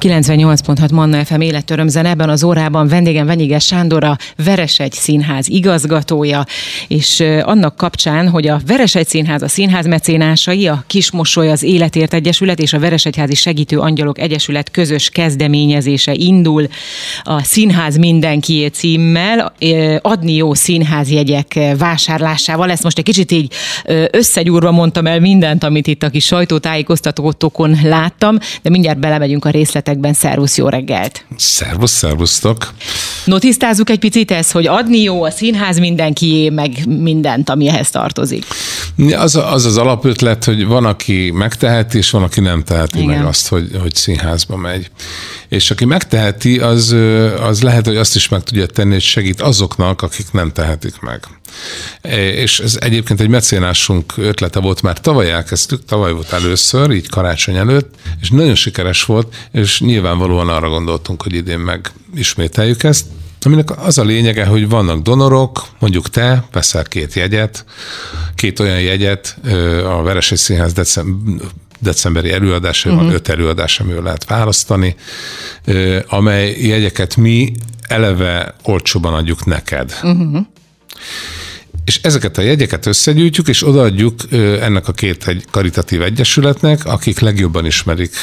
98.6 Manna FM életörömzen ebben az órában vendégem Venyiges Sándor a Veresegy Színház igazgatója, és annak kapcsán, hogy a Veresegy Színház a színház mecénásai, a Kismosoly az Életért Egyesület és a Veresegyházi Segítő Angyalok Egyesület közös kezdeményezése indul a Színház mindenkié címmel, adni jó színházjegyek vásárlásával. Ezt most egy kicsit így összegyúrva mondtam el mindent, amit itt a kis sajtótájékoztatótokon láttam, de mindjárt belemegyünk a részletekben. Szervusz, jó reggelt! Szervusz, szervusztok! No, tisztázzuk egy picit ezt, hogy adni jó a színház mindenkié, meg mindent, ami ehhez tartozik. Az az, az alapötlet, hogy van, aki megteheti, és van, aki nem teheti Igen. meg azt, hogy, hogy színházba megy. És aki megteheti, az, az lehet, hogy azt is meg tudja tenni, hogy segít azoknak, akik nem tehetik meg. És ez egyébként egy mecénásunk ötlete volt, már tavaly elkezdtük, tavaly volt először, így karácsony előtt, és nagyon sikeres volt, és nyilvánvalóan arra gondoltunk, hogy idén meg ismételjük ezt, aminek az a lényege, hogy vannak donorok, mondjuk te veszel két jegyet, két olyan jegyet, a Veresei Színház december decemberi előadása, uh-huh. van öt előadás, amivel lehet választani, amely jegyeket mi eleve olcsóban adjuk neked. Uh-huh. És ezeket a jegyeket összegyűjtjük, és odaadjuk ennek a két egy karitatív egyesületnek, akik legjobban ismerik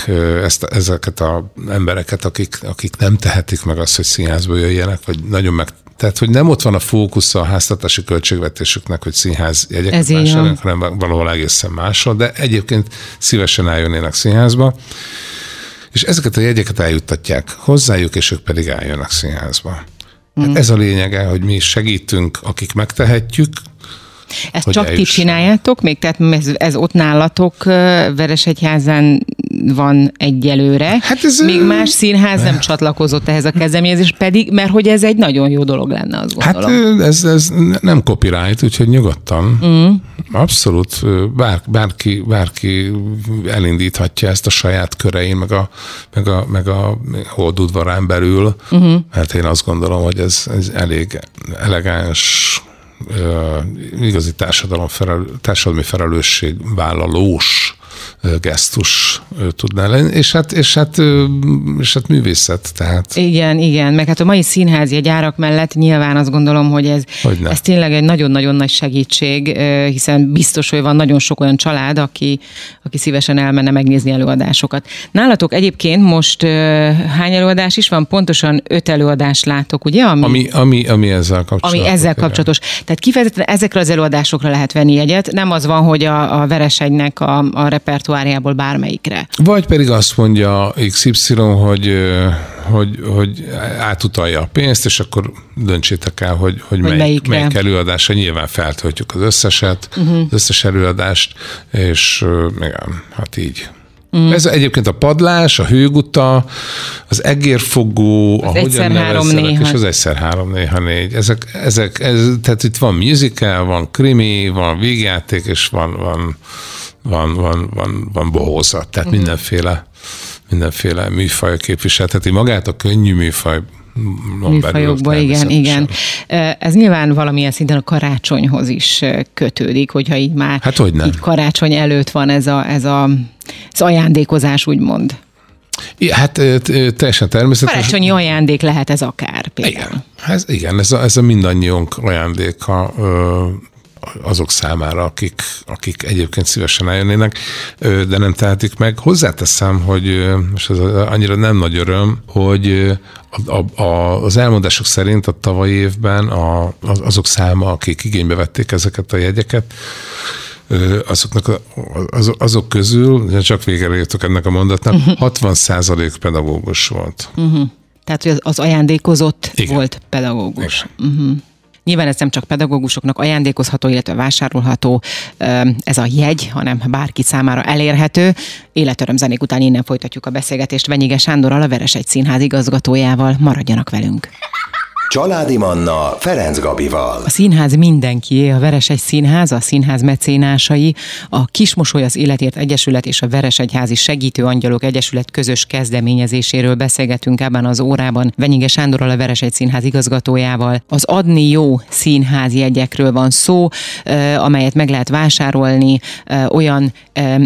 ezt, ezeket az embereket, akik, akik nem tehetik meg azt, hogy színházba jöjjenek, vagy nagyon meg tehát, hogy nem ott van a fókusz a háztartási költségvetésüknek, hogy színház jegyeket vásárolnak, hanem valahol egészen máshol, de egyébként szívesen eljönnének színházba. És ezeket a jegyeket eljuttatják hozzájuk, és ők pedig eljönnek színházba. Mm. Ez a lényege, hogy mi segítünk, akik megtehetjük, ezt csak ti csináljátok még? Tehát ez, ez ott nálatok Veresegyházán van egyelőre. Hát ez, még más színház nem csatlakozott ehhez a kezdeményezés, pedig, mert hogy ez egy nagyon jó dolog lenne, azt hát, gondolom. Hát ez, ez nem copyright, úgyhogy nyugodtan. Mm. Abszolút, bár, bárki, bárki elindíthatja ezt a saját körein, meg a, meg a, meg a holdudvarán belül, uh-huh. mert én azt gondolom, hogy ez, ez elég elegáns igazi társadalom felel, társadalmi felelősségvállalós gesztus tudná lenni, és hát, és hát, és hát művészet, tehát. Igen, igen, meg hát a mai színházi gyárak mellett nyilván azt gondolom, hogy ez, Hogyne. ez tényleg egy nagyon-nagyon nagy segítség, hiszen biztos, hogy van nagyon sok olyan család, aki, aki szívesen elmenne megnézni előadásokat. Nálatok egyébként most hány előadás is van? Pontosan öt előadást látok, ugye? Ami, ami, ami, ami ezzel kapcsolatos. Ami ezzel kapcsolatos. Tehát kifejezetten ezekre az előadásokra lehet venni jegyet. Nem az van, hogy a, a veresegynek a, a repertoáriából bármelyikre. Vagy pedig azt mondja XY, hogy, hogy, hogy átutalja a pénzt, és akkor döntsétek el, hogy, hogy, hogy melyik, melyik előadása. Nyilván feltöltjük az összeset, uh-huh. az összes előadást, és igen, hát így. Mm. Ez egyébként a padlás, a hőguta, az egérfogó, az a hogyan néha. és az egyszer három néha négy. Ezek, ezek, ez, tehát itt van musical, van krimi, van végjáték, és van, van van, van, van, van bohózat, tehát uh-huh. mindenféle, mindenféle műfaj képviselheti magát, a könnyű műfaj műfajokból, igen, igen. Ez nyilván valamilyen szinten a karácsonyhoz is kötődik, hogyha így már hát, hogy nem. így karácsony előtt van ez, a, ez a, az ajándékozás, úgymond. Ja, hát teljesen természetes. Karácsonyi ajándék lehet ez akár például. Igen, ez, igen, ez a, ez a mindannyiunk ajándéka azok számára, akik, akik egyébként szívesen eljönnének, de nem tehetik meg. Hozzáteszem, hogy most ez annyira nem nagy öröm, hogy a, a, az elmondások szerint a tavalyi évben a, azok száma, akik igénybe vették ezeket a jegyeket, azoknak az, azok közül, csak végre értük ennek a mondatnak, uh-huh. 60 pedagógus volt. Uh-huh. Tehát, hogy az ajándékozott Igen. volt pedagógus. Igen. Uh-huh. Nyilván ez nem csak pedagógusoknak ajándékozható, illetve vásárolható ez a jegy, hanem bárki számára elérhető. Életöröm zenék után innen folytatjuk a beszélgetést Venyige Sándorral, a egy Színház igazgatójával. Maradjanak velünk! Családi Manna Ferenc Gabival. A színház mindenkié, a Veresegy Színház, a színház mecénásai, a Kismosoly az Életért Egyesület és a Veresegyházi Segítő Angyalok Egyesület közös kezdeményezéséről beszélgetünk ebben az órában. Venyige Sándorral a Veresegy Színház igazgatójával. Az adni jó színház jegyekről van szó, amelyet meg lehet vásárolni olyan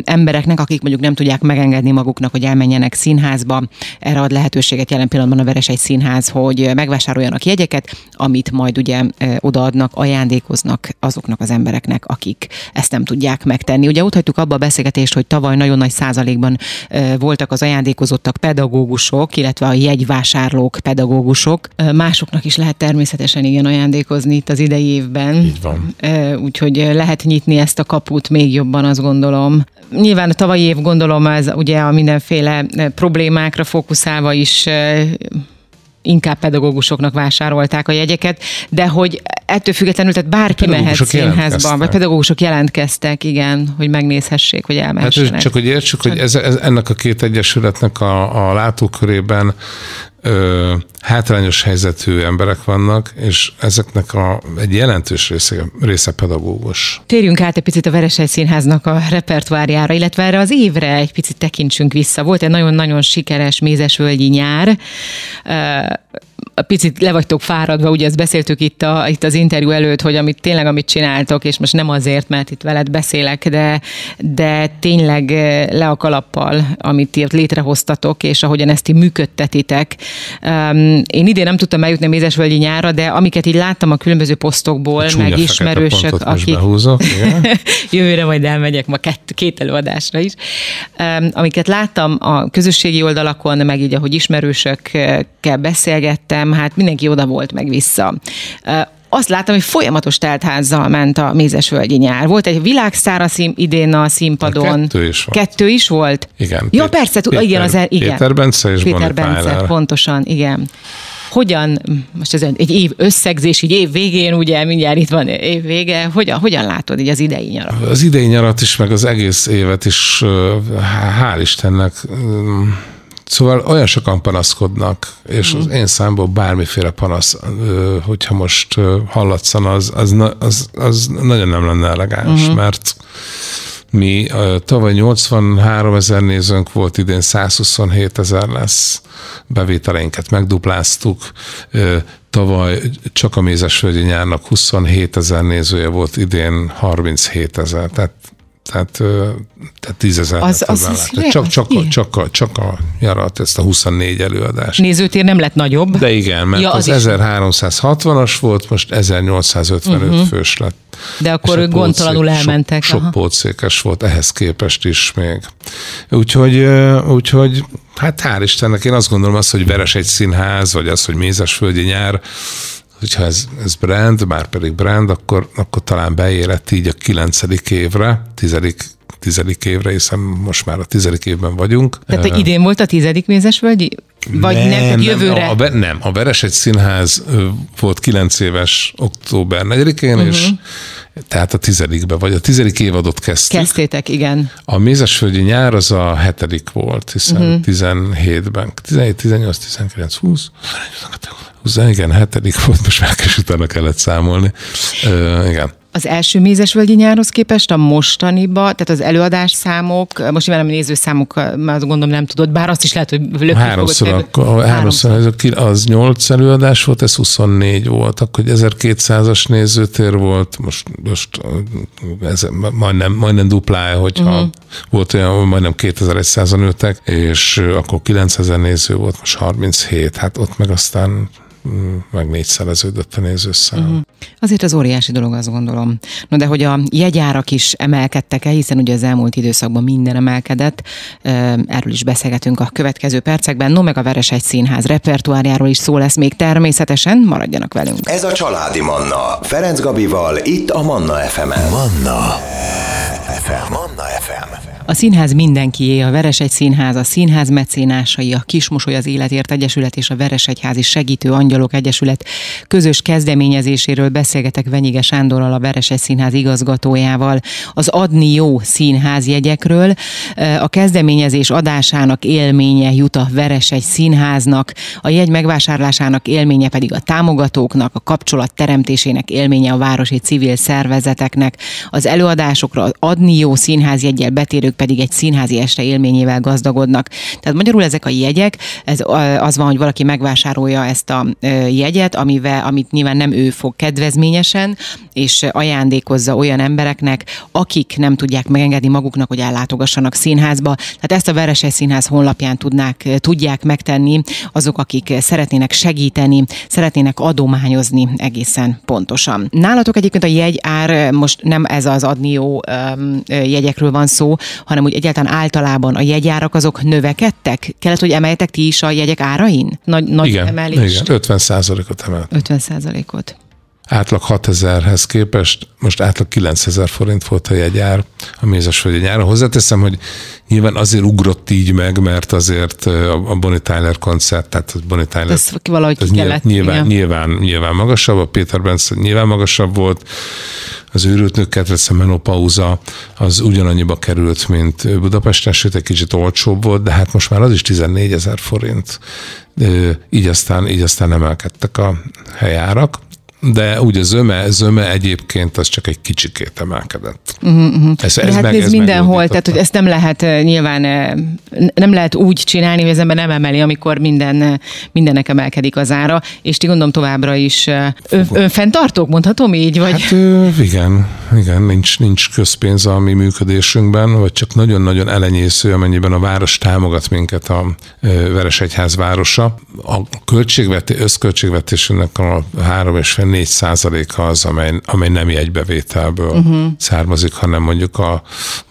embereknek, akik mondjuk nem tudják megengedni maguknak, hogy elmenjenek színházba. Erre ad lehetőséget jelen pillanatban a Veresegy Színház, hogy megvásároljanak jegyeket, amit majd ugye odaadnak, ajándékoznak azoknak az embereknek, akik ezt nem tudják megtenni. Ugye ott hagytuk abba a beszélgetést, hogy tavaly nagyon nagy százalékban voltak az ajándékozottak pedagógusok, illetve a jegyvásárlók pedagógusok. Másoknak is lehet természetesen igen ajándékozni itt az idei évben. Így van. Úgyhogy lehet nyitni ezt a kaput még jobban, azt gondolom. Nyilván a tavalyi év gondolom ez ugye a mindenféle problémákra fókuszálva is inkább pedagógusoknak vásárolták a jegyeket, de hogy ettől függetlenül, tehát bárki mehet színházba, vagy pedagógusok jelentkeztek, igen, hogy megnézhessék, hogy elmehessenek. Hát csak hogy értsük, hogy ez, ez, ennek a két egyesületnek a, a látókörében ö, hátrányos helyzetű emberek vannak, és ezeknek a, egy jelentős része, része pedagógus. Térjünk át egy picit a Veresej Színháznak a repertoárjára, illetve erre az évre egy picit tekintsünk vissza. Volt egy nagyon-nagyon sikeres Mézesvölgyi nyár, picit le vagytok fáradva, ugye ezt beszéltük itt, a, itt az interjú előtt, hogy amit tényleg amit csináltok, és most nem azért, mert itt veled beszélek, de, de tényleg eh, le a kalappal, amit írt létrehoztatok, és ahogyan ezt ti működtetitek. én idén nem tudtam eljutni a Mézesvölgyi nyára, de amiket így láttam a különböző posztokból, a meg ismerősök, akik... Behúzok, Jövőre majd elmegyek ma két, két előadásra is. amiket láttam a közösségi oldalakon, meg így, ahogy ismerősökkel beszélgettem, hát mindenki oda volt meg vissza azt láttam, hogy folyamatos teltházzal ment a Mézesvölgyi nyár. Volt egy világszára szín, idén a színpadon. Kettő is volt. Kettő is volt? Igen. Ja, persze, Péter, igen, az igen. Péter Bence és Péter Bence, pontosan, igen. Hogyan, most ez egy év összegzés, így év végén, ugye mindjárt itt van év vége, hogyan, hogyan látod így az idei nyarat? Az idei nyarat is, meg az egész évet is, hál' Istennek, Szóval olyan sokan panaszkodnak, és az én számból bármiféle panasz, hogyha most hallatszana, az, az, az, az nagyon nem lenne elegáns, uh-huh. mert mi tavaly 83 ezer nézőnk volt, idén 127 ezer lesz bevételeinket megdupláztuk. Tavaly csak a Mézesvölgyi nyárnak 27 ezer nézője volt, idén 37 ezer. Tehát tehát, tehát tízezer az, az, az csak, csak, a, csak, a, csak a nyarat, ezt a 24 előadást. Nézőtér nem lett nagyobb? De igen, mert ja, az, az 1360-as volt, most 1855 uh-huh. Fős lett. De akkor ők gondtalanul elmentek. Sok, sok pótszékes volt ehhez képest is még. Úgyhogy, úgyhogy hát hál' Istennek én azt gondolom azt, hogy Veres egy színház, vagy az, hogy Mézesföldi nyár, hogyha ez, ez brand, már pedig brand, akkor, akkor talán beérett így a kilencedik évre, tizedik, tizedik évre, hiszen most már a tizedik évben vagyunk. Tehát uh, idén volt a tizedik Mézesvölgyi? Vagy nem, nem, nem jövőre? A, a, nem, a Veresegy Színház volt kilenc éves október 4-én, uh-huh. és tehát a tizedikbe, vagy a tizedik évadot kezdtük. Kezdtétek, igen. A Mézesföldi nyár az a hetedik volt, hiszen uh-huh. 17-ben, 17, 18, 19, 20, 20, igen, hetedik volt, most már utána kellett számolni. Uh, igen az első Mézesvölgyi nyárhoz képest a mostaniba, tehát az előadás számok, most nyilván a nézőszámok, már gondolom nem tudod, bár azt is lehet, hogy lökni háromszor, akkor, háromszor, az, az 8 előadás volt, ez 24 volt, akkor 1200-as nézőtér volt, most, most ez majdnem, majdnem duplája, hogyha uh-huh. volt olyan, majdnem 2100-an ültek, és akkor 9000 néző volt, most 37, hát ott meg aztán meg négyszereződött a nézőszám. Uh-huh. Azért az óriási dolog, azt gondolom. No, de hogy a jegyárak is emelkedtek el, hiszen ugye az elmúlt időszakban minden emelkedett, erről is beszélgetünk a következő percekben. No, meg a Veresegy Színház repertoárjáról is szó lesz még természetesen, maradjanak velünk. Ez a Családi Manna, Ferenc Gabival, itt a Manna FM-en. Manna FM. Manna FM. A színház mindenkié, a Veresegy Színház, a színház mecénásai, a Kismosoly az Életért Egyesület és a Veresegyházi Segítő Angyalok Egyesület közös kezdeményezéséről beszélgetek Venyige Sándorral, a Veresegy Színház igazgatójával, az Adni Jó Színház jegyekről. A kezdeményezés adásának élménye jut a Veresegy Színháznak, a jegy megvásárlásának élménye pedig a támogatóknak, a kapcsolat teremtésének élménye a városi civil szervezeteknek, az előadásokra Adni Jó Színház jegyel betérők pedig egy színházi este élményével gazdagodnak. Tehát magyarul ezek a jegyek, ez az van, hogy valaki megvásárolja ezt a jegyet, amivel, amit nyilván nem ő fog kedvezményesen, és ajándékozza olyan embereknek, akik nem tudják megengedni maguknak, hogy ellátogassanak színházba. Tehát ezt a Veresej Színház honlapján tudnák, tudják megtenni azok, akik szeretnének segíteni, szeretnének adományozni egészen pontosan. Nálatok egyébként a jegyár, most nem ez az adnió jegyekről van szó, hanem úgy egyáltalán általában a jegyárak azok növekedtek? Kellett, hogy emeljetek ti is a jegyek árain? Nagy, nagy igen, emelés? Igen, 50 százalékot emelt. 50 százalékot átlag 6000-hez képest most átlag 9000 forint volt a jegyár, a mézes vagy a nyára. Hozzáteszem, hogy nyilván azért ugrott így meg, mert azért a Bonnie Tyler koncert, tehát a Bonnie Tyler... Ez valahogy ez kellett, nyilván, nyilván, nyilván magasabb, a Peter Benz nyilván magasabb volt, az őrült nők kedvence menopauza az ugyanannyiba került, mint Budapesten, sőt egy kicsit olcsóbb volt, de hát most már az is 14 ezer forint. Így aztán, így aztán emelkedtek a helyárak de ugye zöme, zöme egyébként az csak egy kicsikét emelkedett. Uh-huh. Ez, ez hát meg, ez mindenhol, tehát hogy ezt nem lehet nyilván nem lehet úgy csinálni, hogy az ember nem emeli, amikor minden, mindennek emelkedik az ára, és ti gondolom továbbra is ön, önfenntartók, mondhatom így? Vagy? Hát igen, igen, nincs, nincs közpénz a mi működésünkben, vagy csak nagyon-nagyon elenyésző, amennyiben a város támogat minket a Veresegyház városa. A költségvetés, összköltségvetésünknek a három és fél 4 százaléka az, amely, amely nem jegybevételből uh-huh. származik, hanem mondjuk a,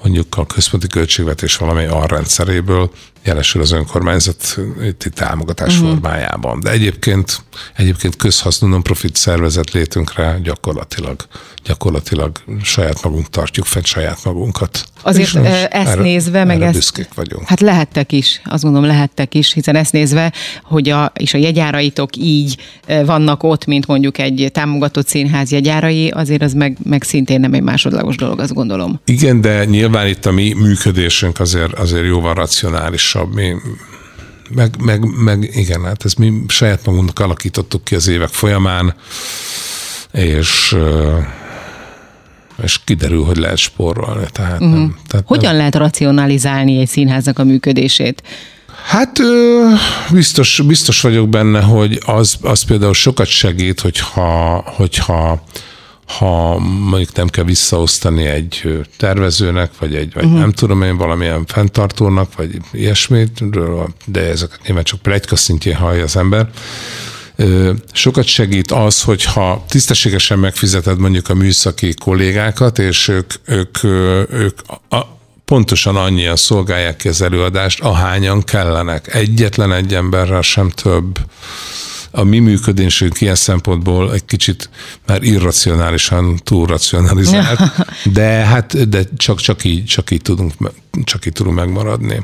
mondjuk a központi költségvetés valamely alrendszeréből, jelesül az önkormányzati támogatás uh-huh. formájában. De egyébként, egyébként közhasznú non-profit szervezet létünkre gyakorlatilag, gyakorlatilag saját magunk tartjuk fent saját magunkat. Azért ezt erre, nézve, meg ezt... büszkék vagyunk. Hát lehettek is, azt gondolom lehettek is, hiszen ezt nézve, hogy a, és a jegyáraitok így vannak ott, mint mondjuk egy támogatott színház jegyárai, azért az meg, meg szintén nem egy másodlagos dolog, azt gondolom. Igen, de nyilván itt a mi működésünk azért, azért jóval racionális fontosabb. Mi, meg, meg, meg igen, hát ezt mi saját magunknak alakítottuk ki az évek folyamán, és és kiderül, hogy lehet spórolni. Tehát uh-huh. nem, tehát Hogyan nem... lehet racionalizálni egy színháznak a működését? Hát biztos, biztos vagyok benne, hogy az, az például sokat segít, hogyha, hogyha ha mondjuk nem kell visszaosztani egy tervezőnek, vagy egy, vagy uh-huh. nem tudom én, valamilyen fenntartónak, vagy ilyesmit, de ezeket nyilván csak plegyka szintjén hallja az ember. Sokat segít az, hogyha tisztességesen megfizeted mondjuk a műszaki kollégákat, és ők, ők, ők a, pontosan annyian szolgálják ki az előadást, ahányan kellenek. Egyetlen egy emberrel sem több a mi működésünk ilyen szempontból egy kicsit már irracionálisan túl racionalizált, de hát de csak, csak, így, csak, így tudunk, csak így tudunk megmaradni.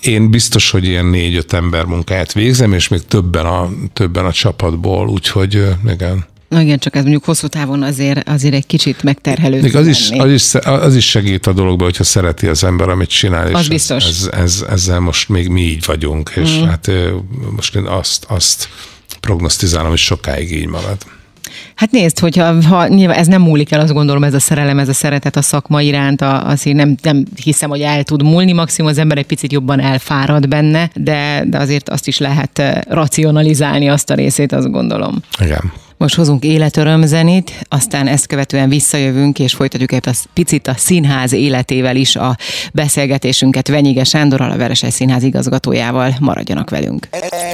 Én biztos, hogy ilyen négy-öt ember munkáját végzem, és még többen a, többen a csapatból, úgyhogy igen. Igen, csak ez mondjuk hosszú távon azért, azért egy kicsit megterhelő. az is, az, is, az is segít a dologba, hogyha szereti az ember, amit csinál. És az biztos. Ez, ez, ezzel most még mi így vagyunk, és mm. hát most én azt, azt prognosztizálom, hogy sokáig így marad. Hát nézd, hogyha ha, nyilván ez nem múlik el, azt gondolom, ez a szerelem, ez a szeretet a szakma iránt, azért nem, nem hiszem, hogy el tud múlni, maximum az ember egy picit jobban elfárad benne, de, de azért azt is lehet eh, racionalizálni azt a részét, azt gondolom. Igen. Most hozunk életörömzenét, aztán ezt követően visszajövünk, és folytatjuk egy picit a színház életével is a beszélgetésünket Venyige Sándorral, a Veresej Színház igazgatójával. Maradjanak velünk.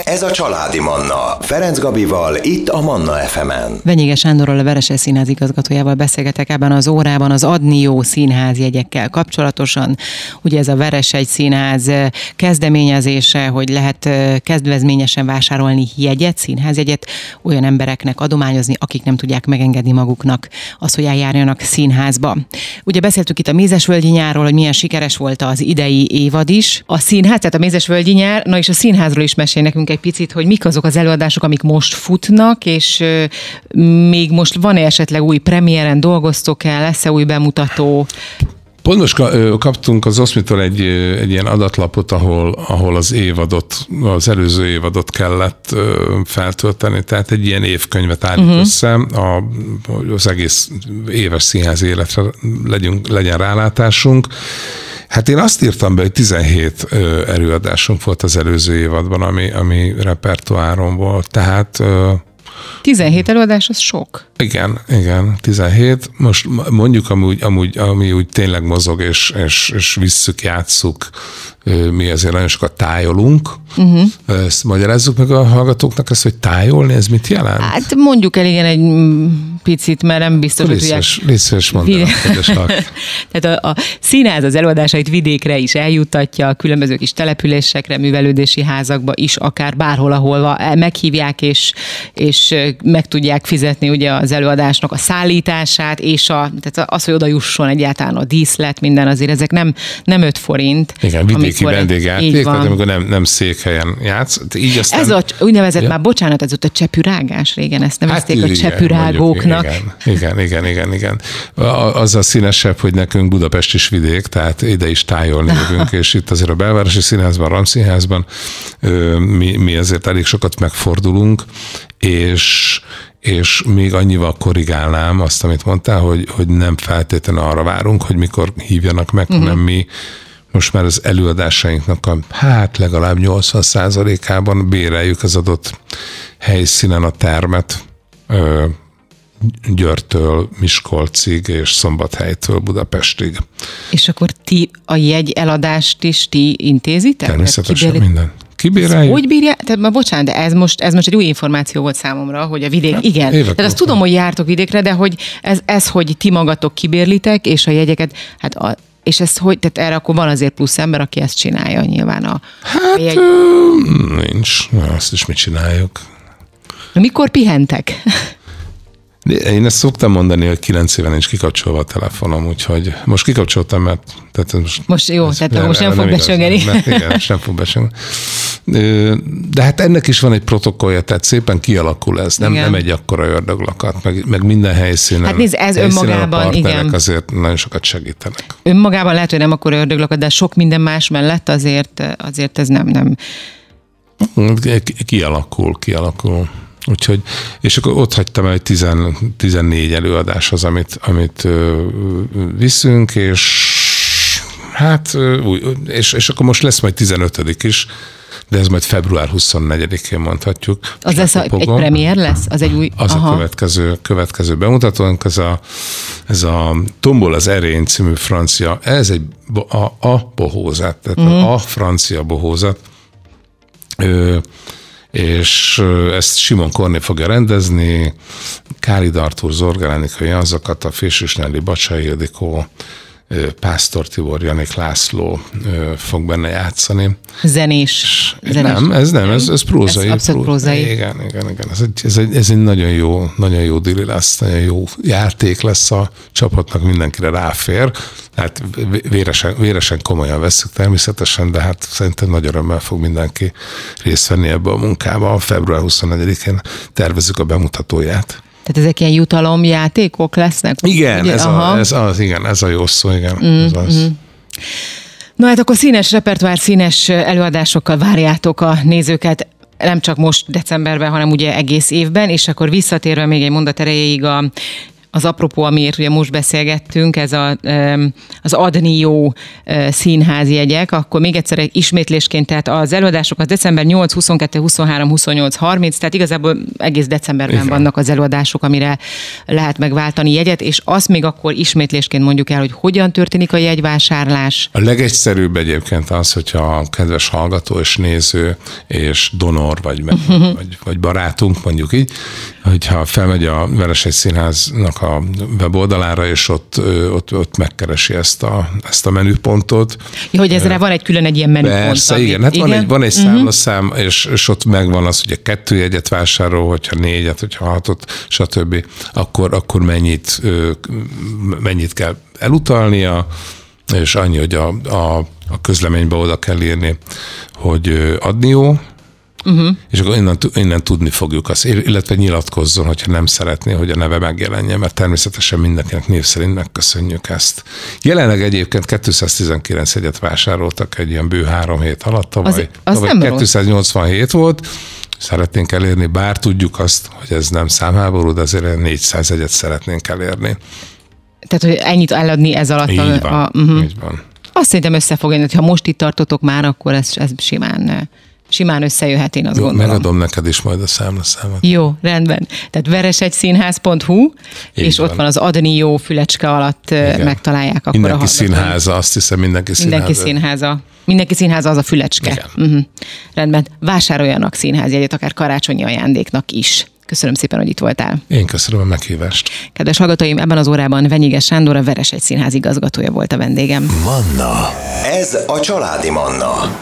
Ez a Családi Manna. Ferenc Gabival, itt a Manna FM-en. Venyige Sándorral, a Veresej Színház igazgatójával beszélgetek ebben az órában az Adnió Színház jegyekkel kapcsolatosan. Ugye ez a Veresej Színház kezdeményezése, hogy lehet kezdvezményesen vásárolni jegyet, színházjegyet olyan embereknek adom adományozni, akik nem tudják megengedni maguknak azt, hogy eljárjanak színházba. Ugye beszéltük itt a Mézesvölgyi nyárról, hogy milyen sikeres volt az idei évad is. A színház, tehát a Mézesvölgyi nyár, na és a színházról is mesél nekünk egy picit, hogy mik azok az előadások, amik most futnak, és még most van-e esetleg új premiéren dolgoztok el, lesz-e új bemutató? Pont most kaptunk az Oszmitól egy, egy ilyen adatlapot, ahol, ahol az évadot, az előző évadot kellett feltölteni, tehát egy ilyen évkönyvet állít uh-huh. össze, a, az egész éves színház életre legyünk, legyen rálátásunk. Hát én azt írtam be, hogy 17 előadásunk volt az előző évadban, ami, ami repertoáron volt, tehát 17 előadás, az sok. Igen, igen, 17. Most mondjuk amúgy, amúgy ami úgy tényleg mozog, és, és, és visszük, játsszuk, mi azért nagyon sokat tájolunk. Uh-huh. Ezt magyarázzuk meg a hallgatóknak ezt, hogy tájolni, ez mit jelent? Hát mondjuk el igen egy picit, mert nem biztos, hogy tudják. Mondanak, Tehát a, a színház az előadásait vidékre is eljuttatja, a különböző kis településekre, művelődési házakba is, akár bárhol, ahol meghívják, és, és meg tudják fizetni ugye az előadásnak a szállítását, és a, tehát az, hogy oda jusson egyáltalán a díszlet, minden azért ezek nem, nem 5 forint. Igen, vidéki vendégjáték, tehát amikor nem, nem székhelyen játsz. Így aztán, ez a úgynevezett ja. már, bocsánat, ez ott a csepürágás, régen ezt nevezték hát, a csepürágóknak. Igen, igen, igen, igen, igen. Az a színesebb, hogy nekünk Budapest is vidék, tehát ide is tájolni jövünk, és itt azért a belvárosi színházban, a Ramszínházban mi, mi azért elég sokat megfordulunk, és és még annyival korrigálnám azt, amit mondtál, hogy, hogy nem feltétlenül arra várunk, hogy mikor hívjanak meg, uh-huh. hanem mi most már az előadásainknak a hát legalább 80%-ában béreljük az adott helyszínen a termet, Györtől, Miskolcig és Szombathelytől Budapestig. És akkor ti a jegy eladást is ti intézitek? Természetesen minden. Kibéreljük. Hogy bírja? Tehát, ma bocsánat, de ez most, ez most egy új információ volt számomra, hogy a vidék, hát, igen. Tehát azt tudom, hogy jártok vidékre, de hogy ez, ez, hogy ti magatok kibérlitek, és a jegyeket, hát a, és ez hogy, tehát erre akkor van azért plusz ember, aki ezt csinálja nyilván a... Hát jegy... nincs, Na, azt is mit csináljuk. Mikor pihentek? Én ezt szoktam mondani, hogy kilenc éven nincs kikapcsolva a telefonom, úgyhogy most kikapcsoltam, mert... Tehát most, most jó, ez, tehát most nem, nem fog besögeni. Igen, most nem fog besögeni. De hát ennek is van egy protokollja, tehát szépen kialakul ez, nem, nem egy akkora ördöglakat, meg, meg minden helyszínen. Hát nézd, ez önmagában, igen. azért nagyon sokat segítenek. Önmagában lehet, hogy nem akkora ördöglakat, de sok minden más mellett azért, azért ez nem, nem. Kialakul, kialakul. Úgyhogy, és akkor ott hagytam el, hogy 10, 14 előadás az, amit, amit viszünk, és hát, és, és akkor most lesz majd 15 is, de ez majd február 24-én mondhatjuk. Az lesz a, egy premier lesz? Az egy új... Az Aha. a következő, következő bemutatónk, ez a, ez a Tombol az erény című francia, ez egy a, a bohózat, tehát mm. a francia bohózat. Ö, és ezt Simon Korné fogja rendezni, Káli Dartúr, Zorgalánikai azokat, a Fésűs Nelly, Bacsai Ildikó, Pásztor Tibor, Janik László fog benne játszani. Zenés. zenés. Nem, ez nem, ez, ez prózai. Ez prózai. prózai. Igen, igen, igen. Ez egy, ez, egy, ez egy nagyon jó, nagyon jó dili lesz, nagyon jó játék lesz a csapatnak, mindenkire ráfér. Hát véresen, véresen komolyan veszük természetesen, de hát szerintem nagy örömmel fog mindenki részt venni ebbe a munkába. Február 24-én tervezzük a bemutatóját. Tehát ezek ilyen jutalomjátékok lesznek? Igen, Ugye? ez, a, ez az, igen, ez a jó szó, igen. Mm, ez az. Mm. Na hát akkor színes repertoár, színes előadásokkal várjátok a nézőket nem csak most decemberben, hanem ugye egész évben, és akkor visszatérve még egy mondat erejéig a az apropó, amiért ugye most beszélgettünk, ez a, az adni jó színházi jegyek, akkor még egyszer ismétlésként, tehát az előadások az december 8, 22, 23, 28, 30, tehát igazából egész decemberben Igen. vannak az előadások, amire lehet megváltani jegyet, és azt még akkor ismétlésként mondjuk el, hogy hogyan történik a jegyvásárlás. A legegyszerűbb egyébként az, hogyha a kedves hallgató és néző és donor vagy, vagy, vagy barátunk, mondjuk így, hogyha felmegy a Veresegy Színháznak Színháznak a weboldalára, és ott, ott, ott megkeresi ezt a, ezt a menüpontot. Ja, hogy ezre van egy külön egy ilyen menüpont. Persze, amit, igen. Hát igen? van egy, van egy uh-huh. számlaszám, és, és ott megvan az, hogy a kettő jegyet vásárol, hogyha négyet, hogyha hatot, stb. Akkor, akkor mennyit, mennyit kell elutalnia, és annyi, hogy a, a, a közleménybe oda kell írni, hogy adnió, Uh-huh. És akkor innen, innen tudni fogjuk azt, illetve nyilatkozzon, hogyha nem szeretné, hogy a neve megjelenjen, mert természetesen mindenkinek név szerint megköszönjük ezt. Jelenleg egyébként 219 egyet vásároltak egy ilyen bő három hét alatt, tavaly, az, az tavaly 287 rossz. volt, szeretnénk elérni, bár tudjuk azt, hogy ez nem számháború, de azért 400 egyet szeretnénk elérni. Tehát, hogy ennyit eladni ez alatt így a... Van, a uh-huh. így van. Azt szerintem össze fog jönni, ha most itt tartotok már, akkor ez, ez simán simán összejöhet, én azt Jó, gondolom. Megadom neked is majd a számlaszámot. Jó, rendben. Tehát veresegyszínház.hu, és van. ott van az Adni jó fülecske alatt Igen. megtalálják akkor mindenki a színháza, azt hiszem mindenki színháza. Mindenki színháza. Mindenki színháza az a fülecske. Igen. Uh-huh. Rendben. Vásároljanak színházjegyet, akár karácsonyi ajándéknak is. Köszönöm szépen, hogy itt voltál. Én köszönöm a meghívást. Kedves hallgatóim, ebben az órában Venyige Sándor, a Veres egy színház igazgatója volt a vendégem. Manna. Ez a családi Manna.